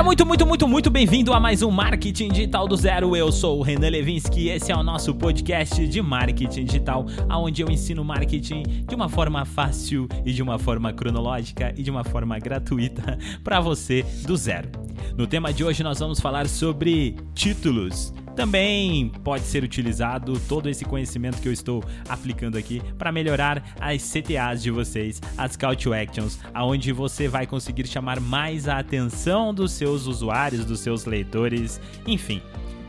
Seja muito, muito, muito, muito bem-vindo a mais um Marketing Digital do Zero. Eu sou o Renan Levinsky e esse é o nosso podcast de marketing digital, onde eu ensino marketing de uma forma fácil e de uma forma cronológica e de uma forma gratuita para você do zero. No tema de hoje nós vamos falar sobre títulos. Também pode ser utilizado todo esse conhecimento que eu estou aplicando aqui para melhorar as CTAs de vocês, as Call to Actions, aonde você vai conseguir chamar mais a atenção dos seus usuários, dos seus leitores, enfim.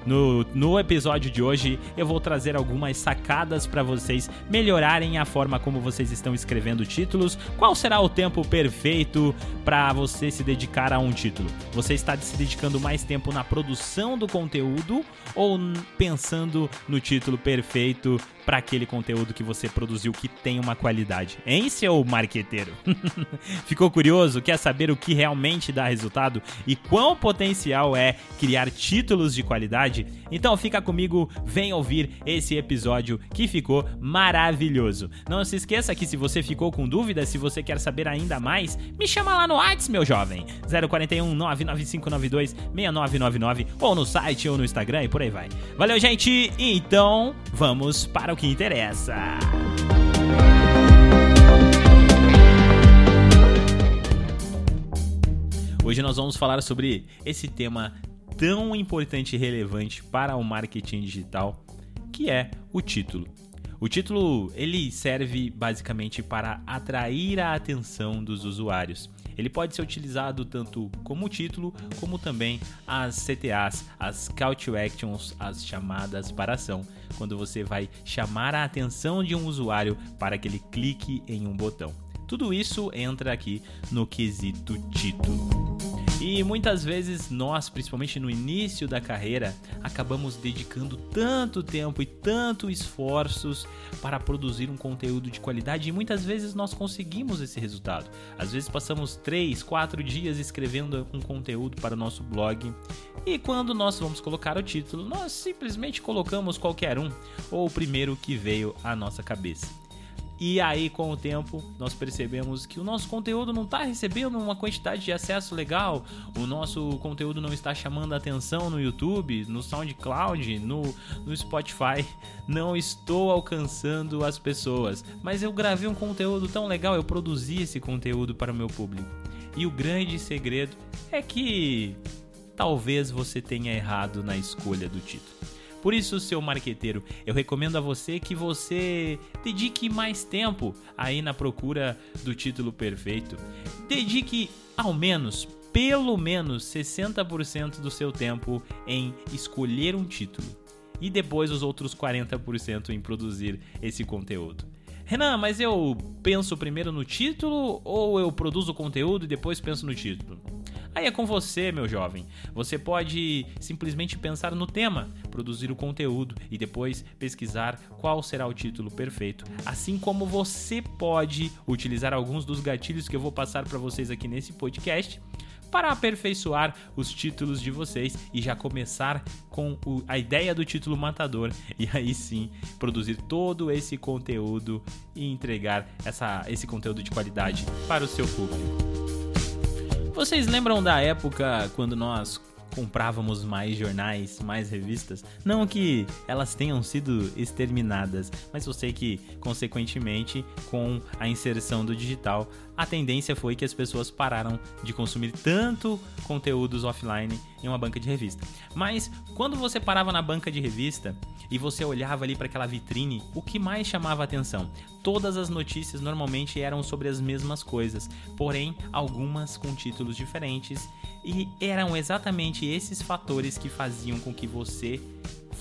No, no episódio de hoje, eu vou trazer algumas sacadas para vocês melhorarem a forma como vocês estão escrevendo títulos. Qual será o tempo perfeito para você se dedicar a um título? Você está se dedicando mais tempo na produção do conteúdo ou pensando no título perfeito para aquele conteúdo que você produziu que tem uma qualidade. Hein, seu marqueteiro? Ficou curioso? Quer saber o que realmente dá resultado e quão potencial é criar títulos de qualidade? Então fica comigo, vem ouvir esse episódio que ficou maravilhoso. Não se esqueça que se você ficou com dúvidas, se você quer saber ainda mais, me chama lá no WhatsApp, meu jovem. 041 99592 6999 ou no site ou no Instagram e por aí vai. Valeu, gente. Então, vamos para o que interessa. Hoje nós vamos falar sobre esse tema tão importante e relevante para o marketing digital, que é o título. O título ele serve basicamente para atrair a atenção dos usuários. Ele pode ser utilizado tanto como título, como também as CTAs, as Call to Actions, as chamadas para ação, quando você vai chamar a atenção de um usuário para que ele clique em um botão. Tudo isso entra aqui no quesito título. E muitas vezes nós, principalmente no início da carreira, acabamos dedicando tanto tempo e tanto esforços para produzir um conteúdo de qualidade e muitas vezes nós conseguimos esse resultado. Às vezes passamos 3, 4 dias escrevendo um conteúdo para o nosso blog e quando nós vamos colocar o título, nós simplesmente colocamos qualquer um ou o primeiro que veio à nossa cabeça. E aí, com o tempo, nós percebemos que o nosso conteúdo não está recebendo uma quantidade de acesso legal, o nosso conteúdo não está chamando atenção no YouTube, no SoundCloud, no, no Spotify. Não estou alcançando as pessoas. Mas eu gravei um conteúdo tão legal, eu produzi esse conteúdo para o meu público. E o grande segredo é que talvez você tenha errado na escolha do título. Por isso, seu marqueteiro, eu recomendo a você que você dedique mais tempo aí na procura do título perfeito. Dedique ao menos, pelo menos 60% do seu tempo em escolher um título e depois os outros 40% em produzir esse conteúdo. Renan, mas eu penso primeiro no título ou eu produzo o conteúdo e depois penso no título? Aí é com você, meu jovem. Você pode simplesmente pensar no tema, produzir o conteúdo e depois pesquisar qual será o título perfeito. Assim como você pode utilizar alguns dos gatilhos que eu vou passar para vocês aqui nesse podcast para aperfeiçoar os títulos de vocês e já começar com o, a ideia do título matador e aí sim produzir todo esse conteúdo e entregar essa, esse conteúdo de qualidade para o seu público. Vocês lembram da época quando nós comprávamos mais jornais, mais revistas? Não que elas tenham sido exterminadas, mas eu sei que, consequentemente, com a inserção do digital, a tendência foi que as pessoas pararam de consumir tanto conteúdos offline em uma banca de revista. Mas quando você parava na banca de revista e você olhava ali para aquela vitrine, o que mais chamava a atenção? Todas as notícias normalmente eram sobre as mesmas coisas, porém algumas com títulos diferentes, e eram exatamente esses fatores que faziam com que você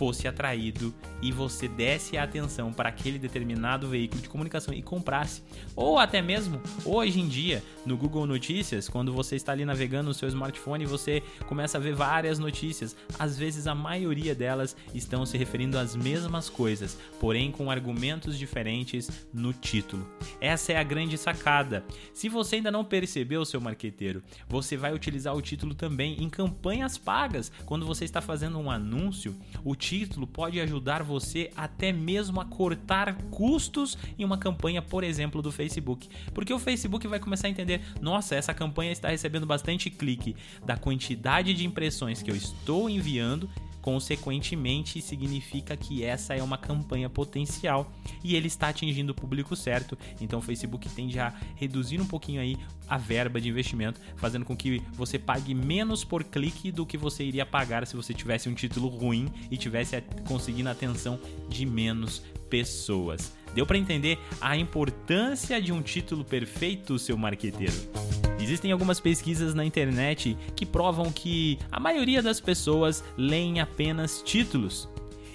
fosse atraído e você desse a atenção para aquele determinado veículo de comunicação e comprasse. Ou até mesmo hoje em dia, no Google Notícias, quando você está ali navegando no seu smartphone, você começa a ver várias notícias. Às vezes a maioria delas estão se referindo às mesmas coisas, porém com argumentos diferentes no título. Essa é a grande sacada. Se você ainda não percebeu, seu marqueteiro, você vai utilizar o título também em campanhas pagas. Quando você está fazendo um anúncio, o título título pode ajudar você até mesmo a cortar custos em uma campanha, por exemplo, do Facebook. Porque o Facebook vai começar a entender: nossa, essa campanha está recebendo bastante clique da quantidade de impressões que eu estou enviando consequentemente significa que essa é uma campanha potencial e ele está atingindo o público certo. Então o Facebook tende a reduzir um pouquinho aí a verba de investimento, fazendo com que você pague menos por clique do que você iria pagar se você tivesse um título ruim e tivesse conseguindo a atenção de menos pessoas. Deu para entender a importância de um título perfeito, seu marqueteiro? Existem algumas pesquisas na internet que provam que a maioria das pessoas leem apenas títulos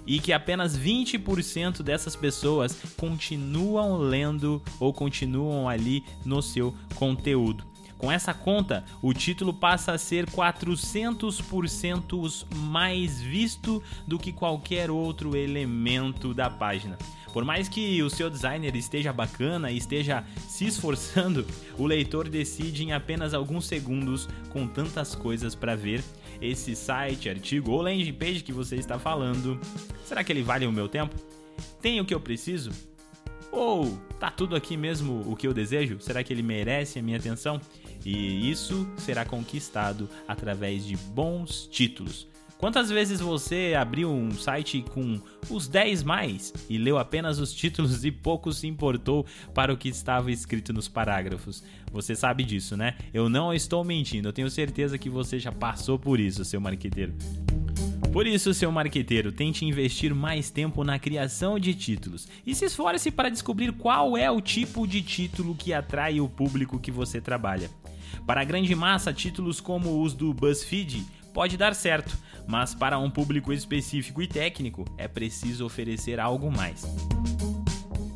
e que apenas 20% dessas pessoas continuam lendo ou continuam ali no seu conteúdo. Com essa conta, o título passa a ser 400% mais visto do que qualquer outro elemento da página. Por mais que o seu designer esteja bacana e esteja se esforçando, o leitor decide em apenas alguns segundos, com tantas coisas para ver, esse site, artigo ou landing page que você está falando. Será que ele vale o meu tempo? Tem o que eu preciso? Ou tá tudo aqui mesmo o que eu desejo? Será que ele merece a minha atenção? E isso será conquistado através de bons títulos. Quantas vezes você abriu um site com os 10 mais e leu apenas os títulos e pouco se importou para o que estava escrito nos parágrafos? Você sabe disso, né? Eu não estou mentindo, eu tenho certeza que você já passou por isso, seu marqueteiro. Por isso, seu marqueteiro, tente investir mais tempo na criação de títulos e se esforce para descobrir qual é o tipo de título que atrai o público que você trabalha. Para a grande massa, títulos como os do BuzzFeed pode dar certo, mas para um público específico e técnico é preciso oferecer algo mais.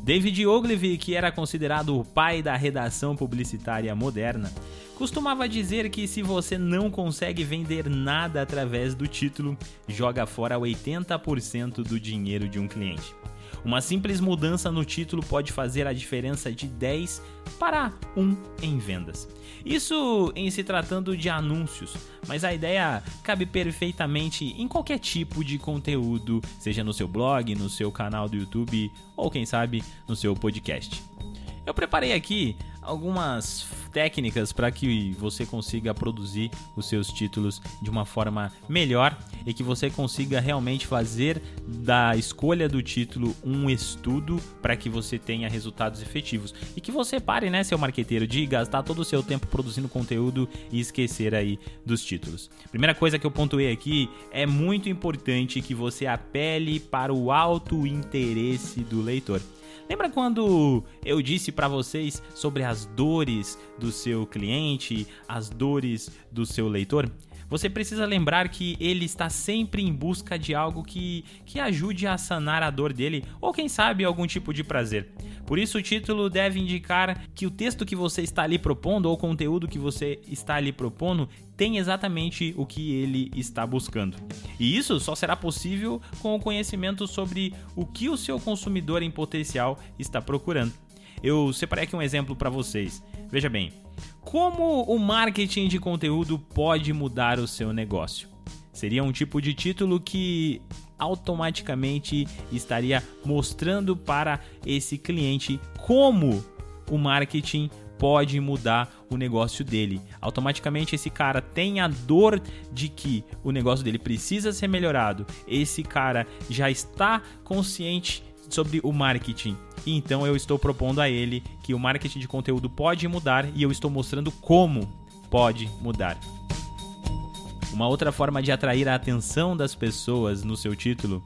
David Ogilvy, que era considerado o pai da redação publicitária moderna, costumava dizer que se você não consegue vender nada através do título, joga fora 80% do dinheiro de um cliente. Uma simples mudança no título pode fazer a diferença de 10 para 1 em vendas. Isso em se tratando de anúncios, mas a ideia cabe perfeitamente em qualquer tipo de conteúdo, seja no seu blog, no seu canal do YouTube ou quem sabe no seu podcast. Eu preparei aqui algumas técnicas para que você consiga produzir os seus títulos de uma forma melhor e que você consiga realmente fazer da escolha do título um estudo para que você tenha resultados efetivos e que você pare, né, seu marqueteiro, de gastar todo o seu tempo produzindo conteúdo e esquecer aí dos títulos. Primeira coisa que eu pontuei aqui é muito importante que você apele para o alto interesse do leitor. Lembra quando eu disse para vocês sobre as dores do seu cliente, as dores do seu leitor? Você precisa lembrar que ele está sempre em busca de algo que, que ajude a sanar a dor dele, ou quem sabe algum tipo de prazer. Por isso, o título deve indicar que o texto que você está ali propondo, ou o conteúdo que você está ali propondo, tem exatamente o que ele está buscando. E isso só será possível com o conhecimento sobre o que o seu consumidor em potencial está procurando. Eu separei aqui um exemplo para vocês. Veja bem, como o marketing de conteúdo pode mudar o seu negócio? Seria um tipo de título que automaticamente estaria mostrando para esse cliente como o marketing pode mudar o negócio dele. Automaticamente esse cara tem a dor de que o negócio dele precisa ser melhorado. Esse cara já está consciente sobre o marketing. Então eu estou propondo a ele que o marketing de conteúdo pode mudar e eu estou mostrando como pode mudar. Uma outra forma de atrair a atenção das pessoas no seu título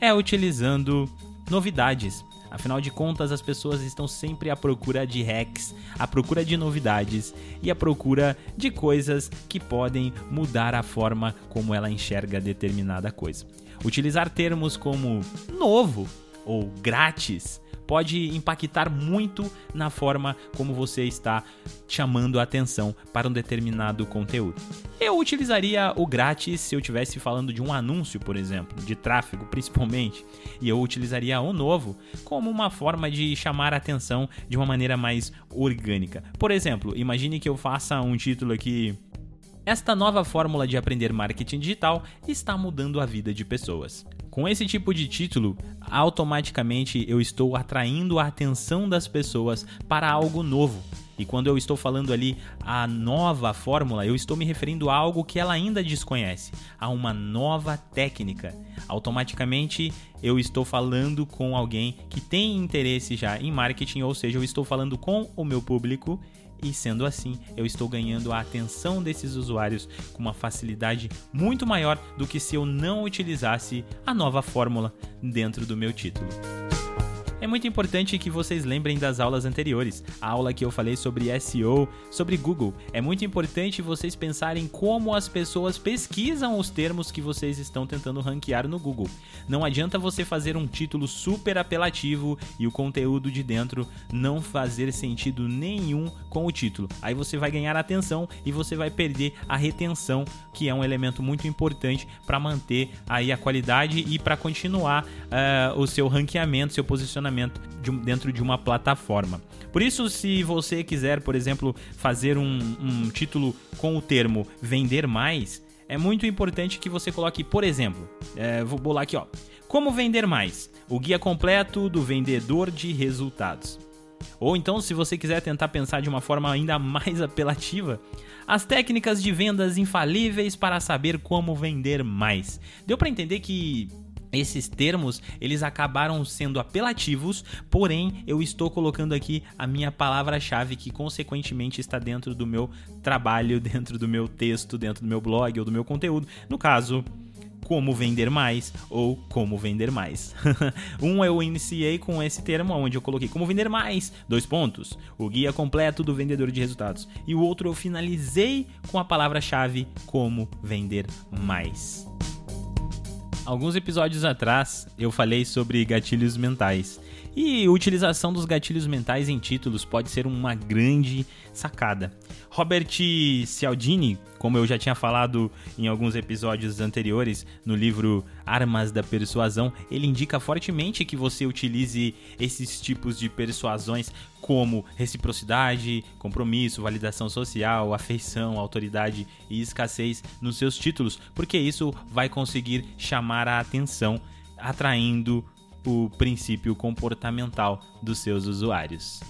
é utilizando novidades. Afinal de contas, as pessoas estão sempre à procura de hacks, à procura de novidades e à procura de coisas que podem mudar a forma como ela enxerga determinada coisa. Utilizar termos como novo, ou grátis pode impactar muito na forma como você está chamando a atenção para um determinado conteúdo. Eu utilizaria o grátis se eu estivesse falando de um anúncio, por exemplo, de tráfego principalmente, e eu utilizaria o novo como uma forma de chamar a atenção de uma maneira mais orgânica. Por exemplo, imagine que eu faça um título aqui esta nova fórmula de aprender marketing digital está mudando a vida de pessoas. Com esse tipo de título, automaticamente eu estou atraindo a atenção das pessoas para algo novo. E quando eu estou falando ali a nova fórmula, eu estou me referindo a algo que ela ainda desconhece, a uma nova técnica. Automaticamente eu estou falando com alguém que tem interesse já em marketing, ou seja, eu estou falando com o meu público e sendo assim, eu estou ganhando a atenção desses usuários com uma facilidade muito maior do que se eu não utilizasse a nova fórmula dentro do meu título. É muito importante que vocês lembrem das aulas anteriores. A aula que eu falei sobre SEO, sobre Google. É muito importante vocês pensarem como as pessoas pesquisam os termos que vocês estão tentando ranquear no Google. Não adianta você fazer um título super apelativo e o conteúdo de dentro não fazer sentido nenhum com o título. Aí você vai ganhar atenção e você vai perder a retenção, que é um elemento muito importante para manter aí a qualidade e para continuar uh, o seu ranqueamento, seu posicionamento de dentro de uma plataforma. Por isso, se você quiser, por exemplo, fazer um, um título com o termo vender mais, é muito importante que você coloque, por exemplo, é, vou bolar aqui, ó, como vender mais? O guia completo do vendedor de resultados. Ou então, se você quiser tentar pensar de uma forma ainda mais apelativa, as técnicas de vendas infalíveis para saber como vender mais. Deu para entender que esses termos eles acabaram sendo apelativos, porém eu estou colocando aqui a minha palavra-chave que consequentemente está dentro do meu trabalho, dentro do meu texto, dentro do meu blog ou do meu conteúdo. No caso, como vender mais ou como vender mais. um eu iniciei com esse termo onde eu coloquei como vender mais, dois pontos, o guia completo do vendedor de resultados. E o outro eu finalizei com a palavra-chave como vender mais. Alguns episódios atrás eu falei sobre gatilhos mentais. E utilização dos gatilhos mentais em títulos pode ser uma grande sacada. Robert Cialdini, como eu já tinha falado em alguns episódios anteriores no livro Armas da Persuasão, ele indica fortemente que você utilize esses tipos de persuasões como reciprocidade, compromisso, validação social, afeição, autoridade e escassez nos seus títulos, porque isso vai conseguir chamar a atenção, atraindo o princípio comportamental dos seus usuários.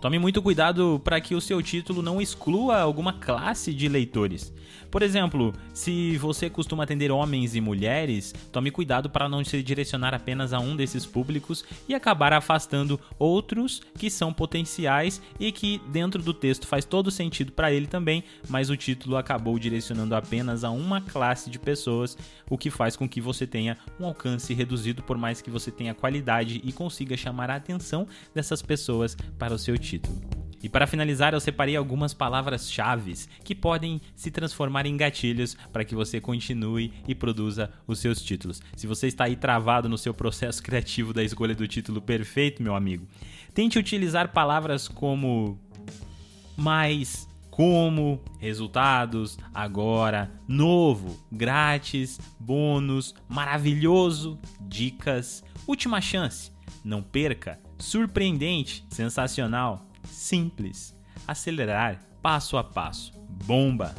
Tome muito cuidado para que o seu título não exclua alguma classe de leitores. Por exemplo, se você costuma atender homens e mulheres, tome cuidado para não se direcionar apenas a um desses públicos e acabar afastando outros que são potenciais e que dentro do texto faz todo sentido para ele também, mas o título acabou direcionando apenas a uma classe de pessoas, o que faz com que você tenha um alcance reduzido por mais que você tenha qualidade e consiga chamar a atenção dessas pessoas para o seu título título. E para finalizar, eu separei algumas palavras-chave que podem se transformar em gatilhos para que você continue e produza os seus títulos. Se você está aí travado no seu processo criativo da escolha do título perfeito, meu amigo, tente utilizar palavras como mais, como, resultados, agora, novo, grátis, bônus, maravilhoso, dicas, última chance, não perca surpreendente, sensacional, simples, acelerar, passo a passo, bomba.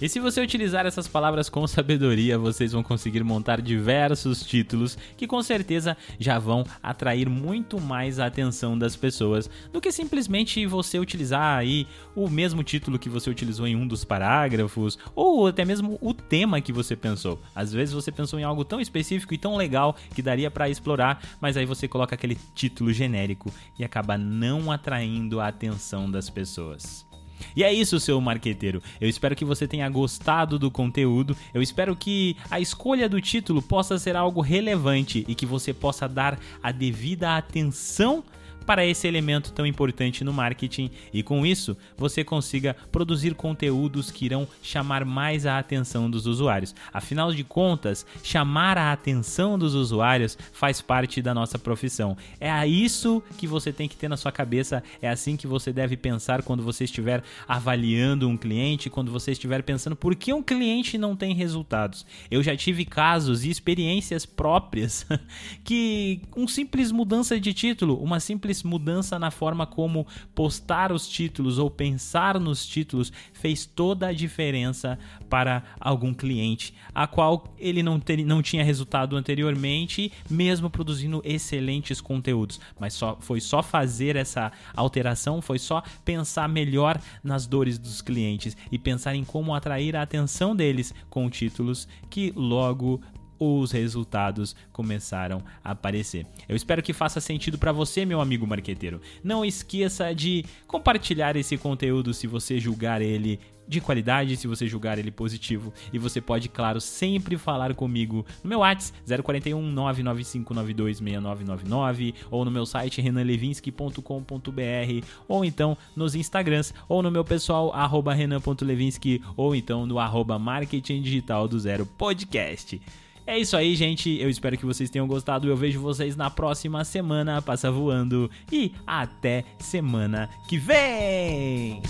E se você utilizar essas palavras com sabedoria, vocês vão conseguir montar diversos títulos que com certeza já vão atrair muito mais a atenção das pessoas do que simplesmente você utilizar aí o mesmo título que você utilizou em um dos parágrafos ou até mesmo o tema que você pensou. Às vezes você pensou em algo tão específico e tão legal que daria para explorar, mas aí você coloca aquele título genérico e acaba não atraindo a atenção das pessoas. E é isso, seu marqueteiro. Eu espero que você tenha gostado do conteúdo. Eu espero que a escolha do título possa ser algo relevante e que você possa dar a devida atenção para esse elemento tão importante no marketing e com isso você consiga produzir conteúdos que irão chamar mais a atenção dos usuários. Afinal de contas, chamar a atenção dos usuários faz parte da nossa profissão. É a isso que você tem que ter na sua cabeça, é assim que você deve pensar quando você estiver avaliando um cliente, quando você estiver pensando por que um cliente não tem resultados. Eu já tive casos e experiências próprias que um simples mudança de título, uma simples simples mudança na forma como postar os títulos ou pensar nos títulos fez toda a diferença para algum cliente, a qual ele não, ter, não tinha resultado anteriormente, mesmo produzindo excelentes conteúdos. Mas só, foi só fazer essa alteração, foi só pensar melhor nas dores dos clientes e pensar em como atrair a atenção deles com títulos que logo os resultados começaram a aparecer. Eu espero que faça sentido para você, meu amigo marqueteiro. Não esqueça de compartilhar esse conteúdo se você julgar ele de qualidade, se você julgar ele positivo. E você pode, claro, sempre falar comigo no meu WhatsApp 041 995926999 ou no meu site renanlevinsky.com.br ou então nos Instagrams ou no meu pessoal arroba renan.levinsky ou então no arroba marketing digital do zero podcast. É isso aí, gente. Eu espero que vocês tenham gostado. Eu vejo vocês na próxima semana. Passa voando. E até semana que vem!